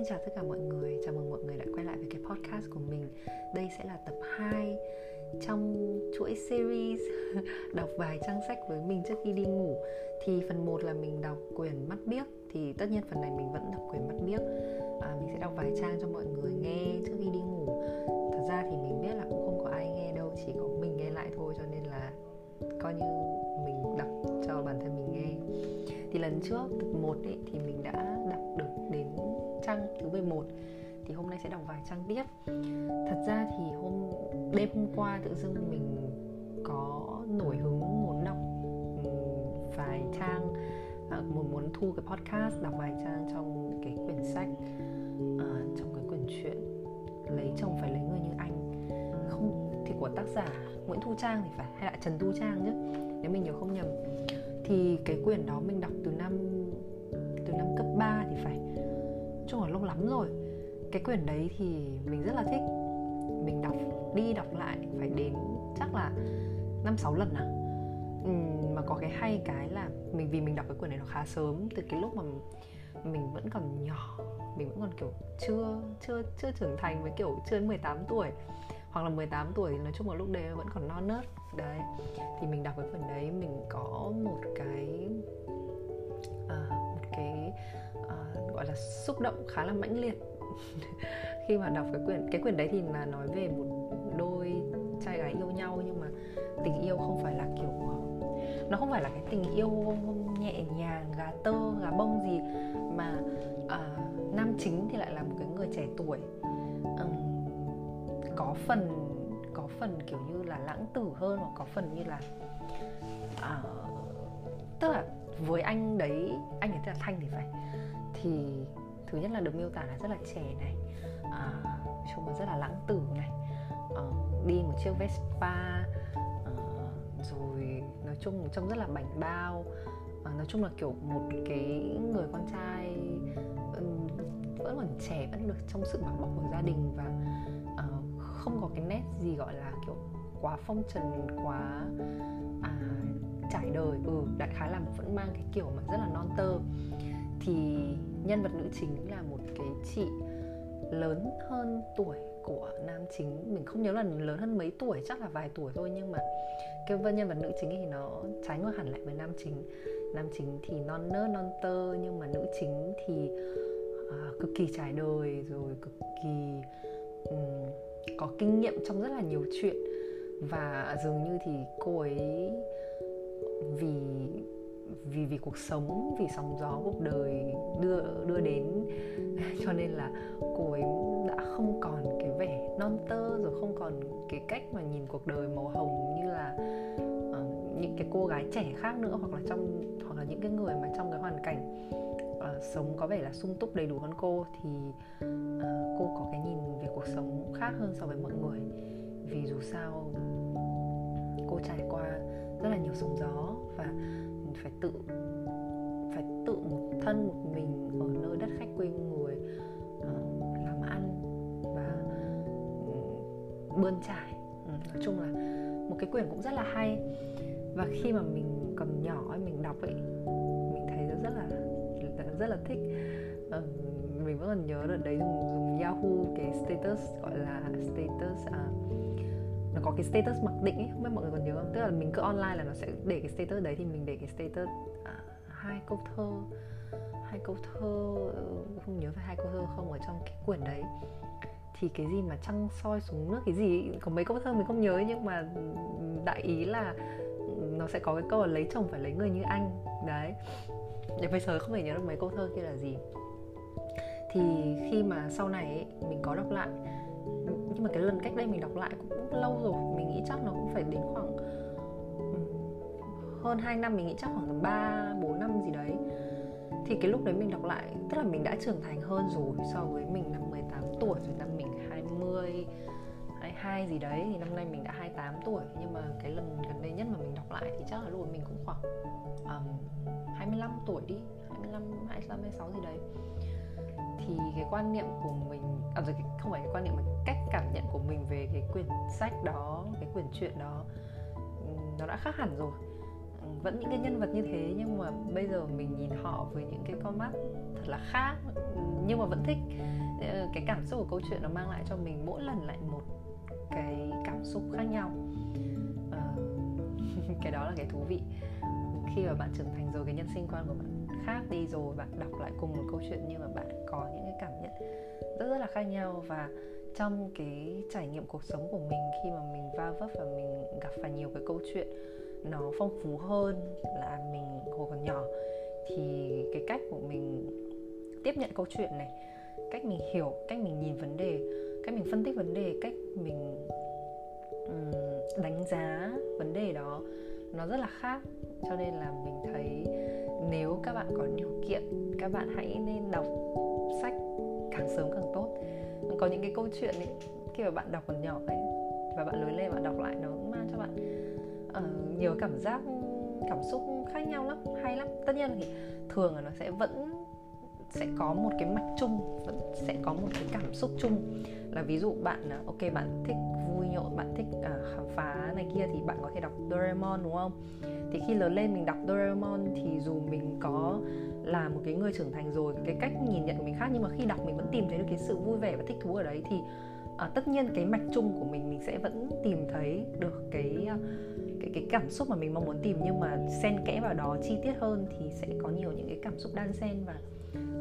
Xin chào tất cả mọi người, chào mừng mọi người đã quay lại với cái podcast của mình. Đây sẽ là tập 2 trong chuỗi series đọc vài trang sách với mình trước khi đi ngủ. Thì phần 1 là mình đọc quyển Mắt Biếc Thì tất nhiên phần này mình vẫn đọc quyển Mắt Biếc. À, Mình sẽ đọc vài trang cho mọi người nghe trước khi đi ngủ. Thật ra thì mình biết là cũng không có ai nghe đâu, chỉ có mình nghe lại thôi Cho nên là coi như mình đọc cho bản thân mình nghe. Thì lần trước tập 1 ấy, thì mình đã đọc được đến trang thứ 11 thì hôm nay sẽ đọc vài trang tiếp. Thật ra thì hôm đêm hôm qua tự dưng mình có nổi hứng muốn đọc vài trang à, muốn muốn thu cái podcast đọc vài trang trong cái quyển sách uh, trong cái quyển truyện lấy chồng phải lấy người như anh. Không thì của tác giả Nguyễn Thu Trang thì phải hay là Trần Thu Trang chứ nếu mình nhớ không nhầm. Thì cái quyển đó mình đọc từ năm từ năm cấp 3 thì phải chung là lâu lắm rồi. Cái quyển đấy thì mình rất là thích. Mình đọc đi đọc lại phải đến chắc là năm sáu lần à. Ừ, mà có cái hay cái là mình vì mình đọc cái quyển này nó khá sớm từ cái lúc mà mình vẫn còn nhỏ mình vẫn còn kiểu chưa chưa chưa trưởng thành với kiểu chưa đến 18 tuổi hoặc là 18 tuổi nói chung là lúc đấy vẫn còn non nớt. Đấy thì mình đọc cái quyển đấy mình có một cái gọi là xúc động khá là mãnh liệt. Khi mà đọc cái quyển cái quyển đấy thì là nói về một đôi trai gái yêu nhau nhưng mà tình yêu không phải là kiểu ờ, nó không phải là cái tình yêu nhẹ nhàng gà tơ gà bông gì mà à, nam chính thì lại là một cái người trẻ tuổi. Um, có phần có phần kiểu như là lãng tử hơn hoặc có phần như là à, tức là với anh đấy anh ấy tên là thanh thì phải. Thì thứ nhất là được miêu tả là rất là trẻ này à, trông rất là lãng tử này. À, đi một chiếc Vespa à, rồi nói chung trông rất là bảnh bao. À, nói chung là kiểu một cái người con trai vẫn còn trẻ vẫn được trong sự bảo bọc của gia đình và không có cái nét gì gọi là kiểu quá phong trần quá à, trải đời ừ đại khái là vẫn mang cái kiểu mà rất là non tơ. Thì nhân vật nữ chính là một cái chị lớn hơn tuổi của nam chính. Mình không nhớ là lớn hơn mấy tuổi chắc là vài tuổi thôi nhưng mà cái vân nhân vật nữ chính thì nó trái ngược hẳn lại với nam chính. Nam chính thì non nớt non tơ nhưng mà nữ chính thì à, cực kỳ trải đời rồi cực kỳ um, có kinh nghiệm trong rất là nhiều chuyện. Và dường như thì cô ấy vì vì vì cuộc sống vì sóng gió cuộc đời đưa đưa đến. Cho nên là cô ấy đã không còn cái vẻ non tơ rồi không còn cái cách mà nhìn cuộc đời màu hồng như là uh, những cái cô gái trẻ khác nữa hoặc là trong hoặc là những cái người mà trong cái hoàn cảnh uh, sống có vẻ là sung túc đầy đủ hơn cô thì uh, cô có cái nhìn về cuộc sống khác hơn so với mọi người. Vì dù sao cô trải qua rất là nhiều sóng gió và phải tự phải tự một thân một mình ở nơi đất khách quê người uh, ờ, làm ăn và ừ, bươn trải. Ừ, nói chung là một cái quyển cũng rất là hay. Và khi mà mình còn nhỏ ấy mình đọc ấy mình thấy rất là rất là thích. Uh, mình vẫn còn nhớ đợt đấy dùng, dùng Yahoo cái status gọi là status à, nó có cái status mặc định ấy không biết mọi người còn nhớ không? Tức là mình cứ online là nó sẽ để cái status đấy thì mình để cái status à, hai câu thơ hai câu thơ ừ, không nhớ phải hai câu thơ không ở trong cái quyển đấy. Thì cái gì mà trăng soi xuống nước cái gì có mấy câu thơ mình không nhớ nhưng mà đại ý là nó sẽ có cái câu là lấy chồng phải lấy người như anh đấy. Để bây giờ không thể nhớ được mấy câu thơ kia là gì. Thì khi mà sau này ấy, mình có đọc lại nhưng mà cái lần cách đây mình đọc lại cũng lâu rồi mình nghĩ chắc nó cũng phải đến khoảng ừ, hơn 2 năm mình nghĩ chắc khoảng tầm 3, 4 năm gì đấy. Thì cái lúc đấy mình đọc lại tức là mình đã trưởng thành hơn rồi so với mình năm 18 tuổi rồi năm mình 20 22 gì đấy thì năm nay mình đã 28 tuổi. Nhưng mà cái lần gần đây nhất mà mình đọc lại thì chắc là lúc mình cũng khoảng um, 25 tuổi đi 25, 25, 26 gì đấy thì cái quan niệm của mình à rồi không phải cái quan niệm mà cách cảm nhận của mình về cái quyển sách đó cái quyển truyện đó ừ, nó đã khác hẳn rồi. Ừ, vẫn những cái nhân vật như thế nhưng mà bây giờ mình nhìn họ với những cái con mắt thật là khác ừ, nhưng mà vẫn thích. Ờ, cái cảm xúc của câu chuyện nó mang lại cho mình mỗi lần lại một cái cảm xúc khác nhau. À, cái đó là cái thú vị khi mà bạn trưởng thành rồi cái nhân sinh quan của bạn khác đi rồi bạn đọc lại cùng một câu chuyện nhưng mà bạn có những cái cảm nhận rất rất là khác nhau. Và trong cái trải nghiệm cuộc sống của mình khi mà mình va vấp và mình gặp phải nhiều cái câu chuyện nó phong phú hơn là mình hồi còn nhỏ thì cái cách của mình tiếp nhận câu chuyện này cách mình hiểu cách mình nhìn vấn đề cách mình phân tích vấn đề cách mình um, đánh giá vấn đề đó nó rất là khác. Cho nên là mình thấy nếu các bạn có điều kiện các bạn hãy nên đọc sách càng sớm càng tốt. Có những cái câu chuyện ấy khi mà bạn đọc còn nhỏ ấy và bạn lớn lên bạn đọc lại nó mang cho bạn uh, nhiều cảm giác cảm xúc khác nhau lắm hay lắm. Tất nhiên thì thường là nó sẽ vẫn sẽ có một cái mạch chung vẫn sẽ có một cái cảm xúc chung. Là ví dụ bạn ờ, ok bạn thích vui nhộn bạn thích uh, khám phá này kia thì bạn có thể đọc Doraemon đúng không? Thì khi lớn lên mình đọc Doraemon thì dù mình có là một cái người trưởng thành rồi cái cách nhìn nhận của mình khác nhưng mà khi đọc mình vẫn tìm thấy được cái sự vui vẻ và thích thú ở đấy thì à, tất nhiên cái mạch chung của mình mình sẽ vẫn tìm thấy được cái à, cái cái cảm xúc mà mình mong muốn tìm. Nhưng mà xen kẽ vào đó chi tiết hơn thì sẽ có nhiều những cái cảm xúc đan xen và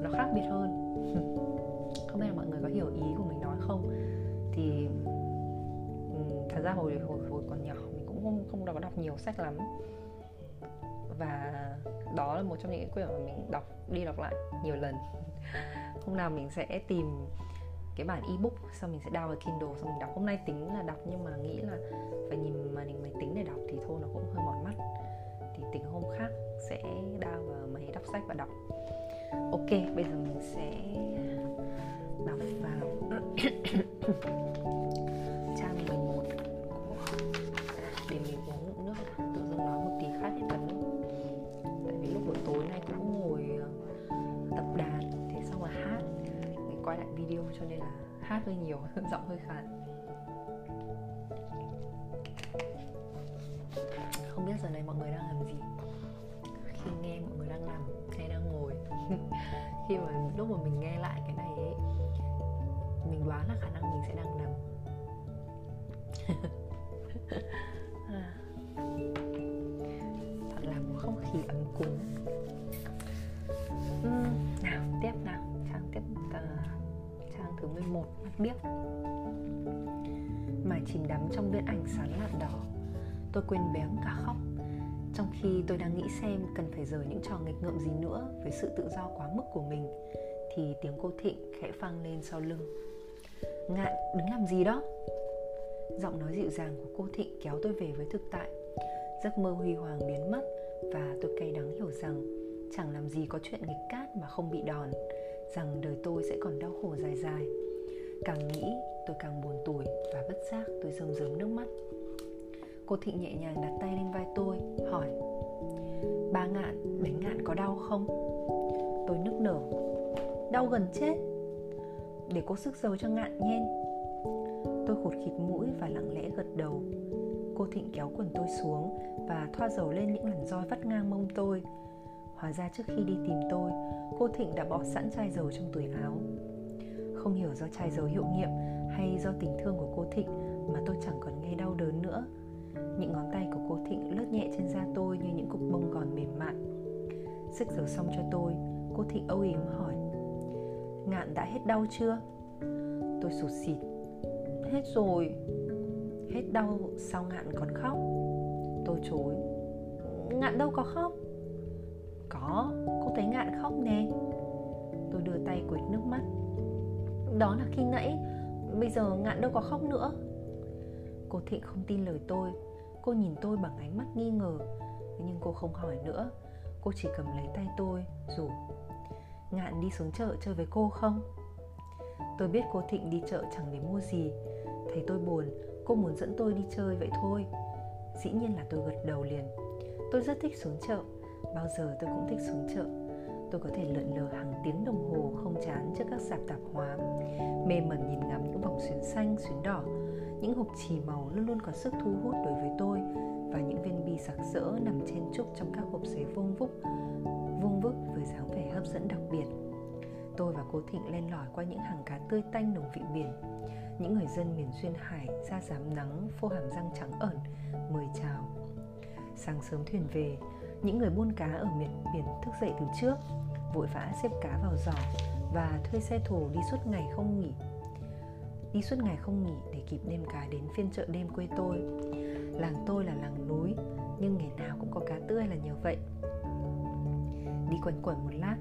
nó khác biệt hơn. Không biết là mọi người có hiểu ý của mình nói không? Thì thật ra hồi hồi hồi còn nhỏ mình cũng không không có đọc nhiều sách lắm. Và đó là một trong những cái quyển mà mình đọc, đi đọc lại nhiều lần. Hôm nào mình sẽ tìm cái bản ebook, xong mình sẽ download vào Kindle, xong mình đọc. Hôm nay tính là đọc nhưng mà nghĩ là phải nhìn màn hình máy tính để đọc thì thôi, nó cũng hơi mỏi mắt. Thì tính hôm khác sẽ download vào máy đọc sách và đọc. Ok, bây giờ mình sẽ đọc vào. video cho nên là hát hơi nhiều, giọng hơi khàn. Không biết giờ này mọi người đang làm gì. Khi nghe mọi người đang làm, hay đang ngồi, khi mà lúc mà mình nghe lại cái này ấy, mình đoán là khả năng mình sẽ đang nằm trang thứ 11 mắt biếc. Mà chìm đắm trong viên ảnh sán lạn đỏ, tôi quên béng cả khóc. Trong khi tôi đang nghĩ xem cần phải rời những trò nghịch ngợm gì nữa với sự tự do quá mức của mình, thì tiếng cô thịnh khẽ phang lên sau lưng. Ngạn, đứng làm gì đó? Giọng nói dịu dàng của cô thịnh kéo tôi về với thực tại. Giấc mơ huy hoàng biến mất và tôi cay đắng hiểu rằng chẳng làm gì có chuyện nghịch cát mà không bị đòn rằng đời tôi sẽ còn đau khổ dài dài. Càng nghĩ, tôi càng buồn tuổi và bất giác tôi rơm rớm nước mắt. Cô thịnh nhẹ nhàng đặt tay lên vai tôi, hỏi, ba ngạn đánh ngạn có đau không? Tôi nức nở, đau gần chết. Để cô sức dầu cho ngạn nhen tôi khụt khịt mũi và lặng lẽ gật đầu. Cô thịnh kéo quần tôi xuống và thoa dầu lên những lần roi vắt ngang mông tôi hóa ra trước khi đi tìm tôi, cô thịnh đã bỏ sẵn chai dầu trong túi áo. Không hiểu do chai dầu hiệu nghiệm hay do tình thương của cô thịnh mà tôi chẳng còn nghe đau đớn nữa. Những ngón tay của cô thịnh lướt nhẹ trên da tôi như những cục bông gòn mềm mại. Sức dầu xong cho tôi, cô thịnh âu yếm hỏi, ngạn đã hết đau chưa? Tôi sụt xịt, hết rồi. Hết đau sao ngạn còn khóc? Tôi chối, ngạn đâu có khóc cô thấy ngạn khóc nè. Tôi đưa tay quệt nước mắt. Đó là khi nãy, bây giờ ngạn đâu có khóc nữa. Cô thịnh không tin lời tôi. Cô nhìn tôi bằng ánh mắt nghi ngờ. Nhưng cô không hỏi nữa. Cô chỉ cầm lấy tay tôi, rủ. Ngạn đi xuống chợ chơi với cô không? Tôi biết cô thịnh đi chợ chẳng để mua gì. Thấy tôi buồn, cô muốn dẫn tôi đi chơi vậy thôi. Dĩ nhiên là tôi gật đầu liền. Tôi rất thích xuống chợ bao giờ tôi cũng thích xuống chợ. Tôi có thể lượn lờ hàng tiếng đồng hồ không chán trước các sạp tạp hóa. Mê mẩn nhìn ngắm những vòng xuyến xanh, xuyến đỏ. Những hộp chì màu luôn luôn có sức thu hút đối với tôi. Và những viên bi sặc sỡ nằm trên trúc trong các hộp giấy vuông vức vuông vức với dáng vẻ hấp dẫn đặc biệt. Tôi và cô thịnh lên lỏi qua những hàng cá tươi tanh nồng vị biển. Những người dân miền duyên hải da dám nắng, phô hàm răng trắng ẩn, mời chào. Sáng sớm thuyền về những người buôn cá ở miền biển thức dậy từ trước, vội vã xếp cá vào giỏ và thuê xe thổ đi suốt ngày không nghỉ. Đi suốt ngày không nghỉ để kịp đêm cá đến phiên chợ đêm quê tôi. Làng tôi là làng núi, nhưng ngày nào cũng có cá tươi là nhờ vậy. Đi quanh quẩn một lát,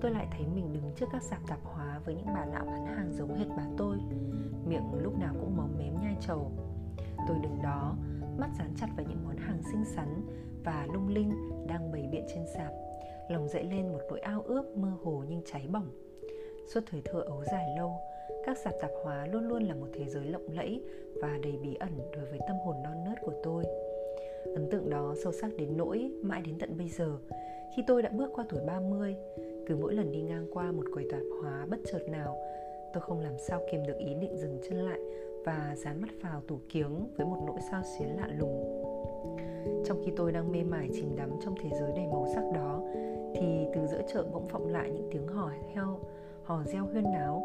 tôi lại thấy mình đứng trước các sạp tạp hóa với những bà lão bán hàng giống hệt bà tôi. Miệng lúc nào cũng móm mém nhai trầu tôi đứng đó, mắt dán chặt vào những món hàng xinh xắn và lung linh đang bày biện trên sạp. Lòng dậy lên một nỗi ao ước mơ hồ nhưng cháy bỏng. Suốt thời thơ ấu dài lâu, các sạp tạp hóa luôn luôn là một thế giới lộng lẫy và đầy bí ẩn đối với tâm hồn non nớt của tôi. Ấn tượng đó sâu sắc đến nỗi mãi đến tận bây giờ. Khi tôi đã bước qua tuổi 30 cứ mỗi lần đi ngang qua một quầy tạp hóa bất chợt nào, tôi không làm sao kiềm được ý định dừng chân lại và dán mắt vào tủ kiếng với một nỗi sao xuyến lạ lùng trong khi tôi đang mê mải chìm đắm trong thế giới đầy màu sắc đó, thì từ giữa chợ bỗng vọng lại những tiếng hò heo, hò reo huyên náo.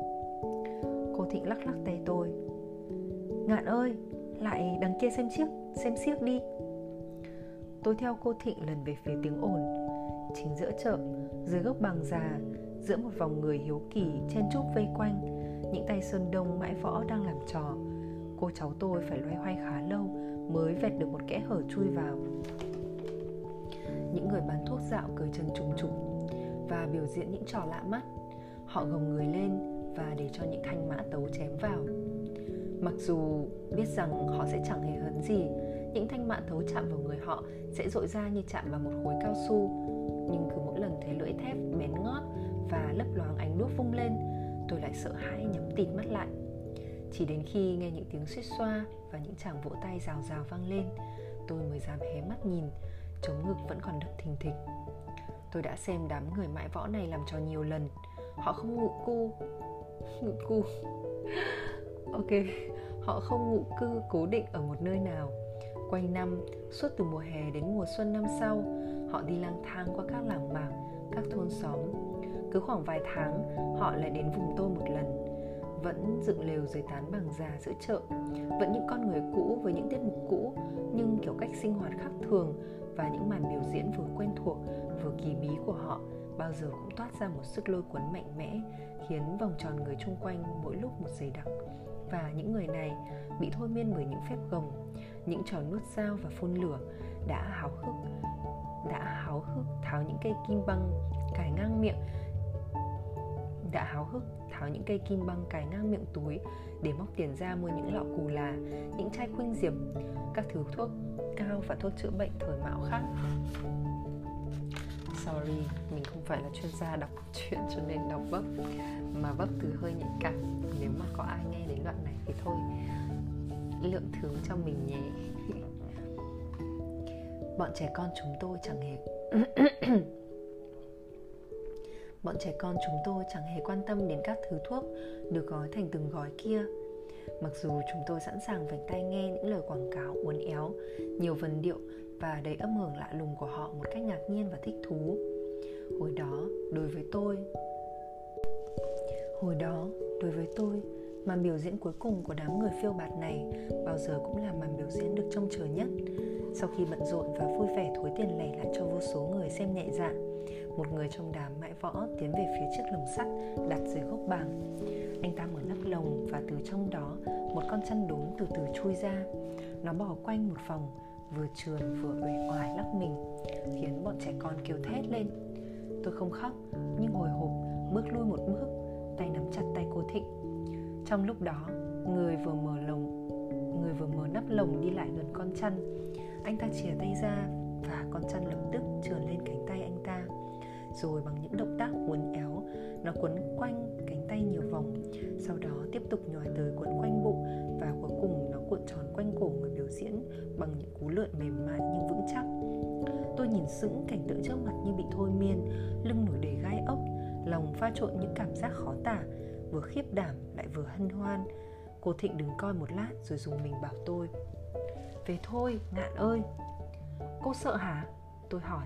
Cô thịnh lắc lắc tay tôi. Ngạn ơi, lại đằng kia xem chiếc, xem xiếc đi. Tôi theo cô thịnh lần về phía tiếng ồn. Chính giữa chợ, dưới gốc bằng già, giữa một vòng người hiếu kỳ chen chúc vây quanh, những tay sơn đông mãi võ đang làm trò, cô cháu tôi phải loay hoay khá lâu mới vẹt được một kẽ hở chui vào. Những người bán thuốc dạo cởi chân trùng trùng và biểu diễn những trò lạ mắt. Họ gồng người lên và để cho những thanh mã tấu chém vào. Mặc dù biết rằng họ sẽ chẳng hề hấn gì, những thanh mã tấu chạm vào người họ sẽ dội ra như chạm vào một khối cao su. Nhưng cứ mỗi lần thấy lưỡi thép bén ngót và lấp loáng ánh đuốc vung lên, tôi lại sợ hãi nhắm tịt mắt lại chỉ đến khi nghe những tiếng suýt xoa và những chàng vỗ tay rào rào vang lên, tôi mới dám hé mắt nhìn, chống ngực vẫn còn đập thình thịch. Tôi đã xem đám người mãi võ này làm trò nhiều lần, họ không ngụ cu ngụ cu. Ok, họ không ngụ cư cố định ở một nơi nào. Quanh năm, suốt từ mùa hè đến mùa xuân năm sau, họ đi lang thang qua các làng mạc, các thôn xóm. Cứ khoảng vài tháng, họ lại đến vùng tôi một lần vẫn dựng lều dưới tán bằng già giữa chợ. Vẫn những con người cũ với những tiết mục cũ, nhưng kiểu cách sinh hoạt khác thường và những màn biểu diễn vừa quen thuộc, vừa kỳ bí của họ bao giờ cũng toát ra một sức lôi cuốn mạnh mẽ, khiến vòng tròn người chung quanh mỗi lúc một dày đặc. Và những người này bị thôi miên bởi những phép gồng, những trò nuốt dao và phun lửa đã háo hức, đã háo hức tháo những cây kim băng cài ngang miệng đã háo hức tháo những cây kim băng cài ngang miệng túi để móc tiền ra mua những lọ cù là, những chai khuynh diệp, các thứ thuốc cao và thuốc chữa bệnh thời mạo khác. Sorry, mình không phải là chuyên gia đọc truyện cho nên đọc vấp mà vấp từ hơi nhạy cảm. Nếu mà có ai nghe đến đoạn này thì thôi lượng thứ cho mình nhé. Bọn trẻ con chúng tôi chẳng hề bọn trẻ con chúng tôi chẳng hề quan tâm đến các thứ thuốc được gói thành từng gói kia. Mặc dù chúng tôi sẵn sàng vành tai nghe những lời quảng cáo uốn éo, nhiều vần điệu và đầy âm hưởng lạ lùng của họ một cách ngạc nhiên và thích thú. Hồi đó, đối với tôi, hồi đó, đối với tôi màn biểu diễn cuối cùng của đám người phiêu bạt này bao giờ cũng là màn biểu diễn được trông chờ nhất. Sau khi bận rộn và vui vẻ thối tiền lẻ lại cho vô số người xem nhẹ dạ một người trong đám mãi võ tiến về phía chiếc lồng sắt đặt dưới gốc bàng. anh ta mở nắp lồng và từ trong đó một con chăn đốm từ từ chui ra. Nó bò quanh một vòng, vừa trườn vừa uể oải lắc mình, khiến bọn trẻ con kêu thét lên. Tôi không khóc, nhưng hồi hộp, bước lui một bước, tay nắm chặt tay cô thịnh trong lúc đó, người vừa mở lồng, người vừa mở nắp lồng đi lại gần con chăn. Anh ta chìa tay ra và con chăn lập tức trườn lên cánh tay anh ta. Rồi bằng những động tác uốn éo, nó quấn quanh cánh tay nhiều vòng. Sau đó tiếp tục nhòi tới quấn quanh bụng và cuối cùng nó cuộn tròn quanh cổ người biểu diễn bằng những cú lượn mềm mại nhưng vững chắc. Tôi nhìn sững cảnh tượng trước mặt như bị thôi miên, lưng nổi đầy gai ốc, lòng pha trộn những cảm giác khó tả vừa khiếp đảm lại vừa hân hoan. Cô thịnh đứng coi một lát rồi dùng mình bảo tôi về thôi ngạn ơi. Cô sợ hả? Tôi hỏi.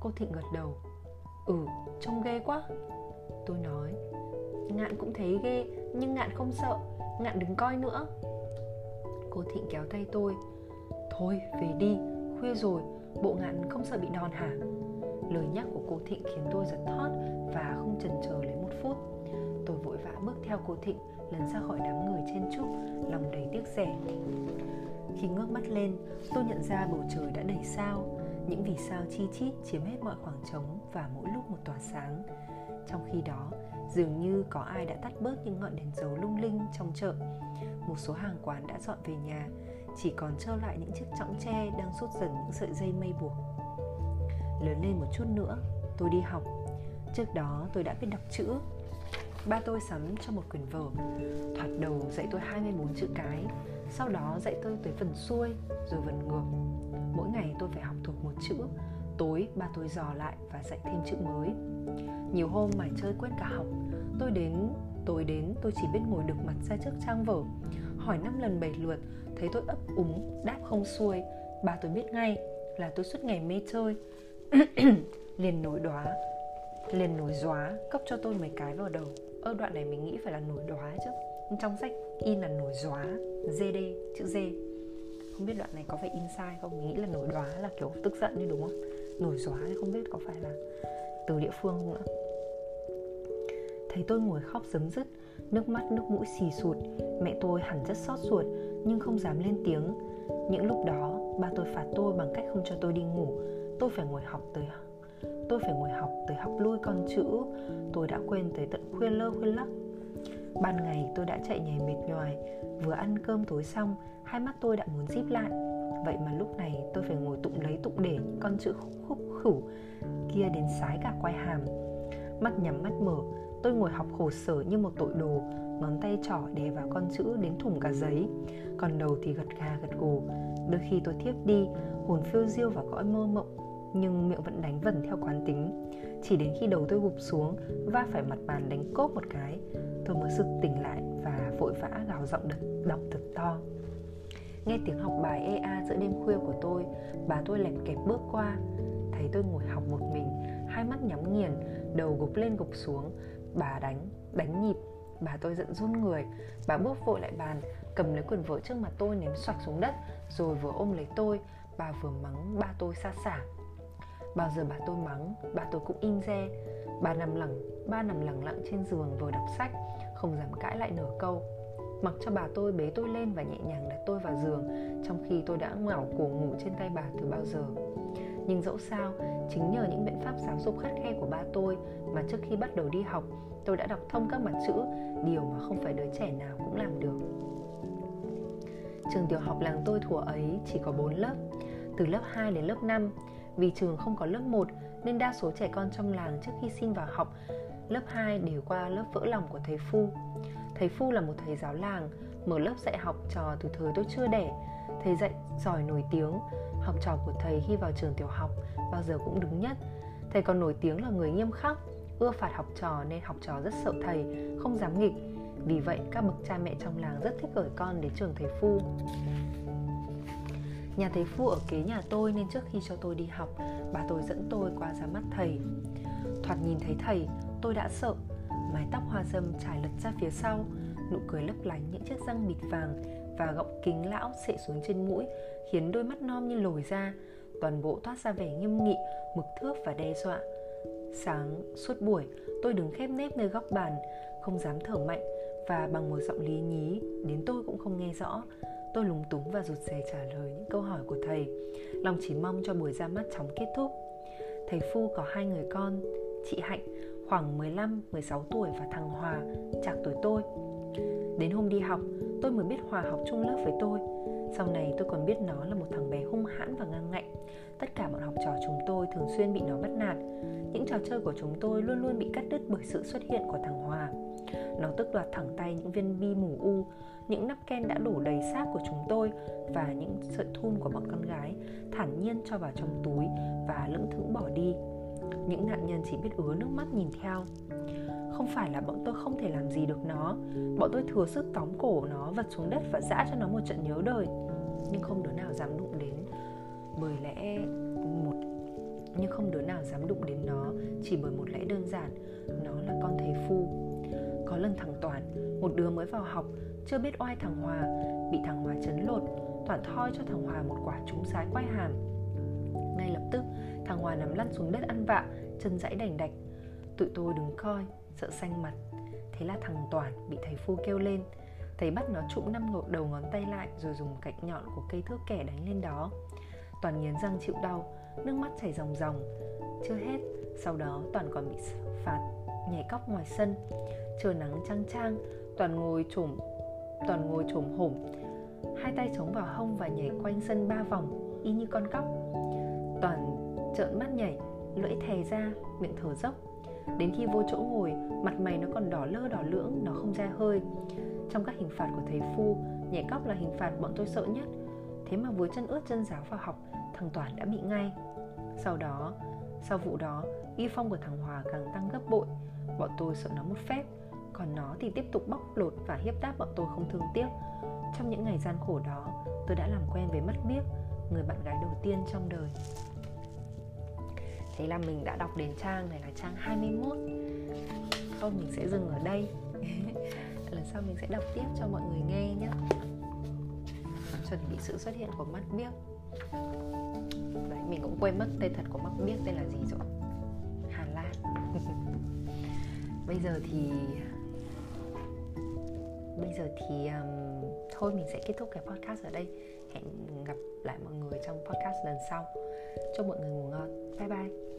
Cô Thịnh gật đầu. Ừ, trông ghê quá. Tôi nói. Ngạn cũng thấy ghê Nhưng Ngạn không sợ Ngạn đừng coi nữa. Cô Thịnh kéo tay tôi. Thôi về đi Khuya rồi Bộ Ngạn không sợ bị đòn hả? Lời nhắc của cô Thịnh khiến tôi giật thót Và không chần chờ lấy một phút. Tôi vội vã bước theo cô Thịnh Lần ra khỏi đám người trên trúc Lòng đầy tiếc rẻ. Khi ngước mắt lên, Tôi nhận ra bầu trời đã đầy sao. Những vì sao chi chít chiếm hết mọi khoảng trống Và mỗi lúc một tỏa sáng. Trong khi đó, Dường như có ai đã tắt bớt những ngọn đèn dầu lung linh trong chợ. Một số hàng quán đã dọn về nhà, Chỉ còn trơ lại những chiếc chõng tre Đang rút dần những sợi dây mây buộc. Lớn lên một chút nữa, Tôi đi học. Trước đó, tôi đã biết đọc chữ Ba tôi sắm cho một quyển vở. Thoạt đầu dạy tôi 24 chữ cái Sau đó dạy tôi tới phần xuôi Rồi phần ngược. Mỗi ngày tôi phải học thuộc một chữ Tối ba tôi dò lại và dạy thêm chữ mới. Nhiều hôm mải chơi quên cả học Tôi đến Tối đến tôi chỉ biết ngồi được mặt ra trước trang vở. Hỏi năm lần bảy lượt Thấy tôi ấp úng, đáp không xuôi. Ba tôi biết ngay là tôi suốt ngày mê chơi. Liền nổi đóa liền nổi dóa cấp cho tôi mấy cái vào đầu. Ơ, đoạn này mình nghĩ phải là nổi đóa chứ. Trong sách in là nổi dóa GD chữ D không biết đoạn này có phải in sai không? Mình nghĩ là nổi đóa là kiểu tức giận như đúng không? Nổi dóa thì không biết có phải là từ địa phương không nữa. Thấy tôi ngồi khóc dấm dứt nước mắt nước mũi xì sụt, mẹ tôi hẳn rất xót ruột, nhưng không dám lên tiếng. Những lúc đó, ba tôi phạt tôi bằng cách không cho tôi đi ngủ. Tôi phải ngồi học tới tôi phải ngồi học tới học lui con chữ. Tôi đã quên tới tận khuya lơ khuya lắc. Ban ngày tôi đã chạy nhảy mệt nhoài. Vừa ăn cơm tối xong, hai mắt tôi đã muốn díp lại. Vậy mà lúc này tôi phải ngồi tụng lấy tụng để những con chữ khúc khúc khủ kia đến sái cả quai hàm. Mắt nhắm mắt mở, tôi ngồi học khổ sở như một tội đồ, ngón tay trỏ đè vào con chữ đến thủng cả giấy. Còn đầu thì gật gà gật gù. Đôi khi tôi thiếp đi, hồn phiêu diêu vào cõi mơ mộng nhưng miệng vẫn đánh vần theo quán tính. Chỉ đến khi đầu tôi gục xuống va phải mặt bàn đánh cốp một cái tôi mới sực tỉnh lại và vội vã gào giọng đật, đọc thật to. Nghe tiếng học bài ea giữa đêm khuya của tôi bà tôi lẹp kẹp bước qua. Thấy tôi ngồi học một mình hai mắt nhắm nghiền đầu gục lên gục xuống. Bà đánh đánh nhịp bà tôi giận run người. Bà bước vội lại bàn cầm lấy quần vợ trước mặt tôi ném xoạc xuống đất rồi vừa ôm lấy tôi bà vừa mắng ba tôi xa xả. Bao giờ bà tôi mắng, bà tôi cũng in re. Bà nằm lẳng ba nằm lẳng lặng trên giường vừa đọc sách Không dám cãi lại nửa câu. Mặc cho bà tôi bế tôi lên và nhẹ nhàng đặt tôi vào giường Trong khi tôi đã ngảo cổ ngủ trên tay bà từ bao giờ. Nhưng dẫu sao, chính nhờ những biện pháp giáo dục khắt khe của ba tôi Mà trước khi bắt đầu đi học, tôi đã đọc thông các mặt chữ Điều mà không phải đứa trẻ nào cũng làm được. Trường tiểu học làng tôi thuở ấy chỉ có 4 lớp Từ lớp 2 đến lớp 5 vì trường không có lớp 1 nên đa số trẻ con trong làng trước khi xin vào học lớp 2 đều qua lớp vỡ lòng của thầy Phu. Thầy Phu là một thầy giáo làng, mở lớp dạy học trò từ thời tôi chưa đẻ. Thầy dạy giỏi nổi tiếng, học trò của thầy khi vào trường tiểu học bao giờ cũng đứng nhất. Thầy còn nổi tiếng là người nghiêm khắc, ưa phạt học trò nên học trò rất sợ thầy, không dám nghịch. Vì vậy các bậc cha mẹ trong làng rất thích gửi con đến trường thầy Phu. Nhà thầy Phu ở kế nhà tôi nên trước khi cho tôi đi học, bà tôi dẫn tôi qua ra mắt thầy. Thoạt nhìn thấy thầy, tôi đã sợ. Mái tóc hoa dâm trải lật ra phía sau, nụ cười lấp lánh những chiếc răng bịt vàng và gọng kính lão xệ xuống trên mũi khiến đôi mắt non như lồi ra, toàn bộ toát ra vẻ nghiêm nghị, mực thước và đe dọa. Sáng suốt buổi, tôi đứng khép nép nơi góc bàn, không dám thở mạnh và bằng một giọng lý nhí đến tôi cũng không nghe rõ Tôi lúng túng và rụt rè trả lời những câu hỏi của thầy. Lòng chỉ mong cho buổi ra mắt chóng kết thúc. Thầy Phu có hai người con, Chị Hạnh, khoảng 15-16 tuổi và thằng Hòa, chạc tuổi tôi. Đến hôm đi học, tôi mới biết Hòa học chung lớp với tôi. Sau này tôi còn biết nó là một thằng bé hung hãn và ngang ngạnh. Tất cả bọn học trò chúng tôi thường xuyên bị nó bắt nạt. Những trò chơi của chúng tôi luôn luôn bị cắt đứt bởi sự xuất hiện của thằng Hòa. Nó tức đoạt thẳng tay những viên bi mù u, những nắp ken đã đổ đầy xác của chúng tôi và những sợi thun của bọn con gái, thản nhiên cho vào trong túi và lững thững bỏ đi. Những nạn nhân chỉ biết ứa nước mắt nhìn theo. Không phải là bọn tôi không thể làm gì được nó. Bọn tôi thừa sức tóm cổ nó, vật xuống đất và dã cho nó một trận nhớ đời. Nhưng không đứa nào dám đụng đến. Bởi lẽ một nhưng không đứa nào dám đụng đến nó chỉ bởi một lẽ đơn giản. Nó là con thầy phu có lần thằng toàn, một đứa mới vào học, chưa biết oai thằng hòa, bị thằng hòa chấn lột, toàn thoi cho thằng hòa một quả trúng sái quay hàm. Ngay lập tức, thằng hòa nằm lăn xuống đất ăn vạ, chân dãy đành đạch. Tụi tôi đứng coi, sợ xanh mặt. Thế là thằng toàn bị thầy phu kêu lên. Thầy bắt nó trụm năm ngột đầu ngón tay lại rồi dùng cạnh nhọn của cây thước kẻ đánh lên đó. Toàn nghiến răng chịu đau, nước mắt chảy ròng ròng. Chưa hết, sau đó toàn còn bị phạt nhảy cóc ngoài sân trời nắng trăng trang toàn ngồi trồm, toàn ngồi trồm hổm. Hai tay chống vào hông và nhảy quanh sân ba vòng, y như con cóc. Toàn trợn mắt nhảy, lưỡi thè ra, miệng thở dốc. Đến khi vô chỗ ngồi, mặt mày nó còn đỏ lơ đỏ lưỡng, nó không ra hơi. Trong các hình phạt của thầy phu, nhảy cóc là hình phạt bọn tôi sợ nhất. Thế mà vừa chân ướt chân giáo vào học, thằng toàn đã bị ngay. Sau đó, sau vụ đó uy phong của thằng hòa càng tăng gấp bội bọn tôi sợ nó một phép. Còn nó thì tiếp tục bóc lột và hiếp đáp bọn tôi không thương tiếc. Trong những ngày gian khổ đó tôi đã làm quen với mắt biếc người bạn gái đầu tiên trong đời. Thế là mình đã đọc đến trang này là trang 21 Thôi mình sẽ dừng ở đây. Lần sau mình sẽ đọc tiếp cho mọi người nghe nhé. Chuẩn bị sự xuất hiện của mắt biếc Đấy, mình cũng quên mất tên thật của mắt biếc tên là gì rồi. Bây giờ thì Bây giờ thì um, Thôi mình sẽ kết thúc cái podcast ở đây. Hẹn gặp lại mọi người trong podcast lần sau. Chúc mọi người ngủ ngon. Bye bye.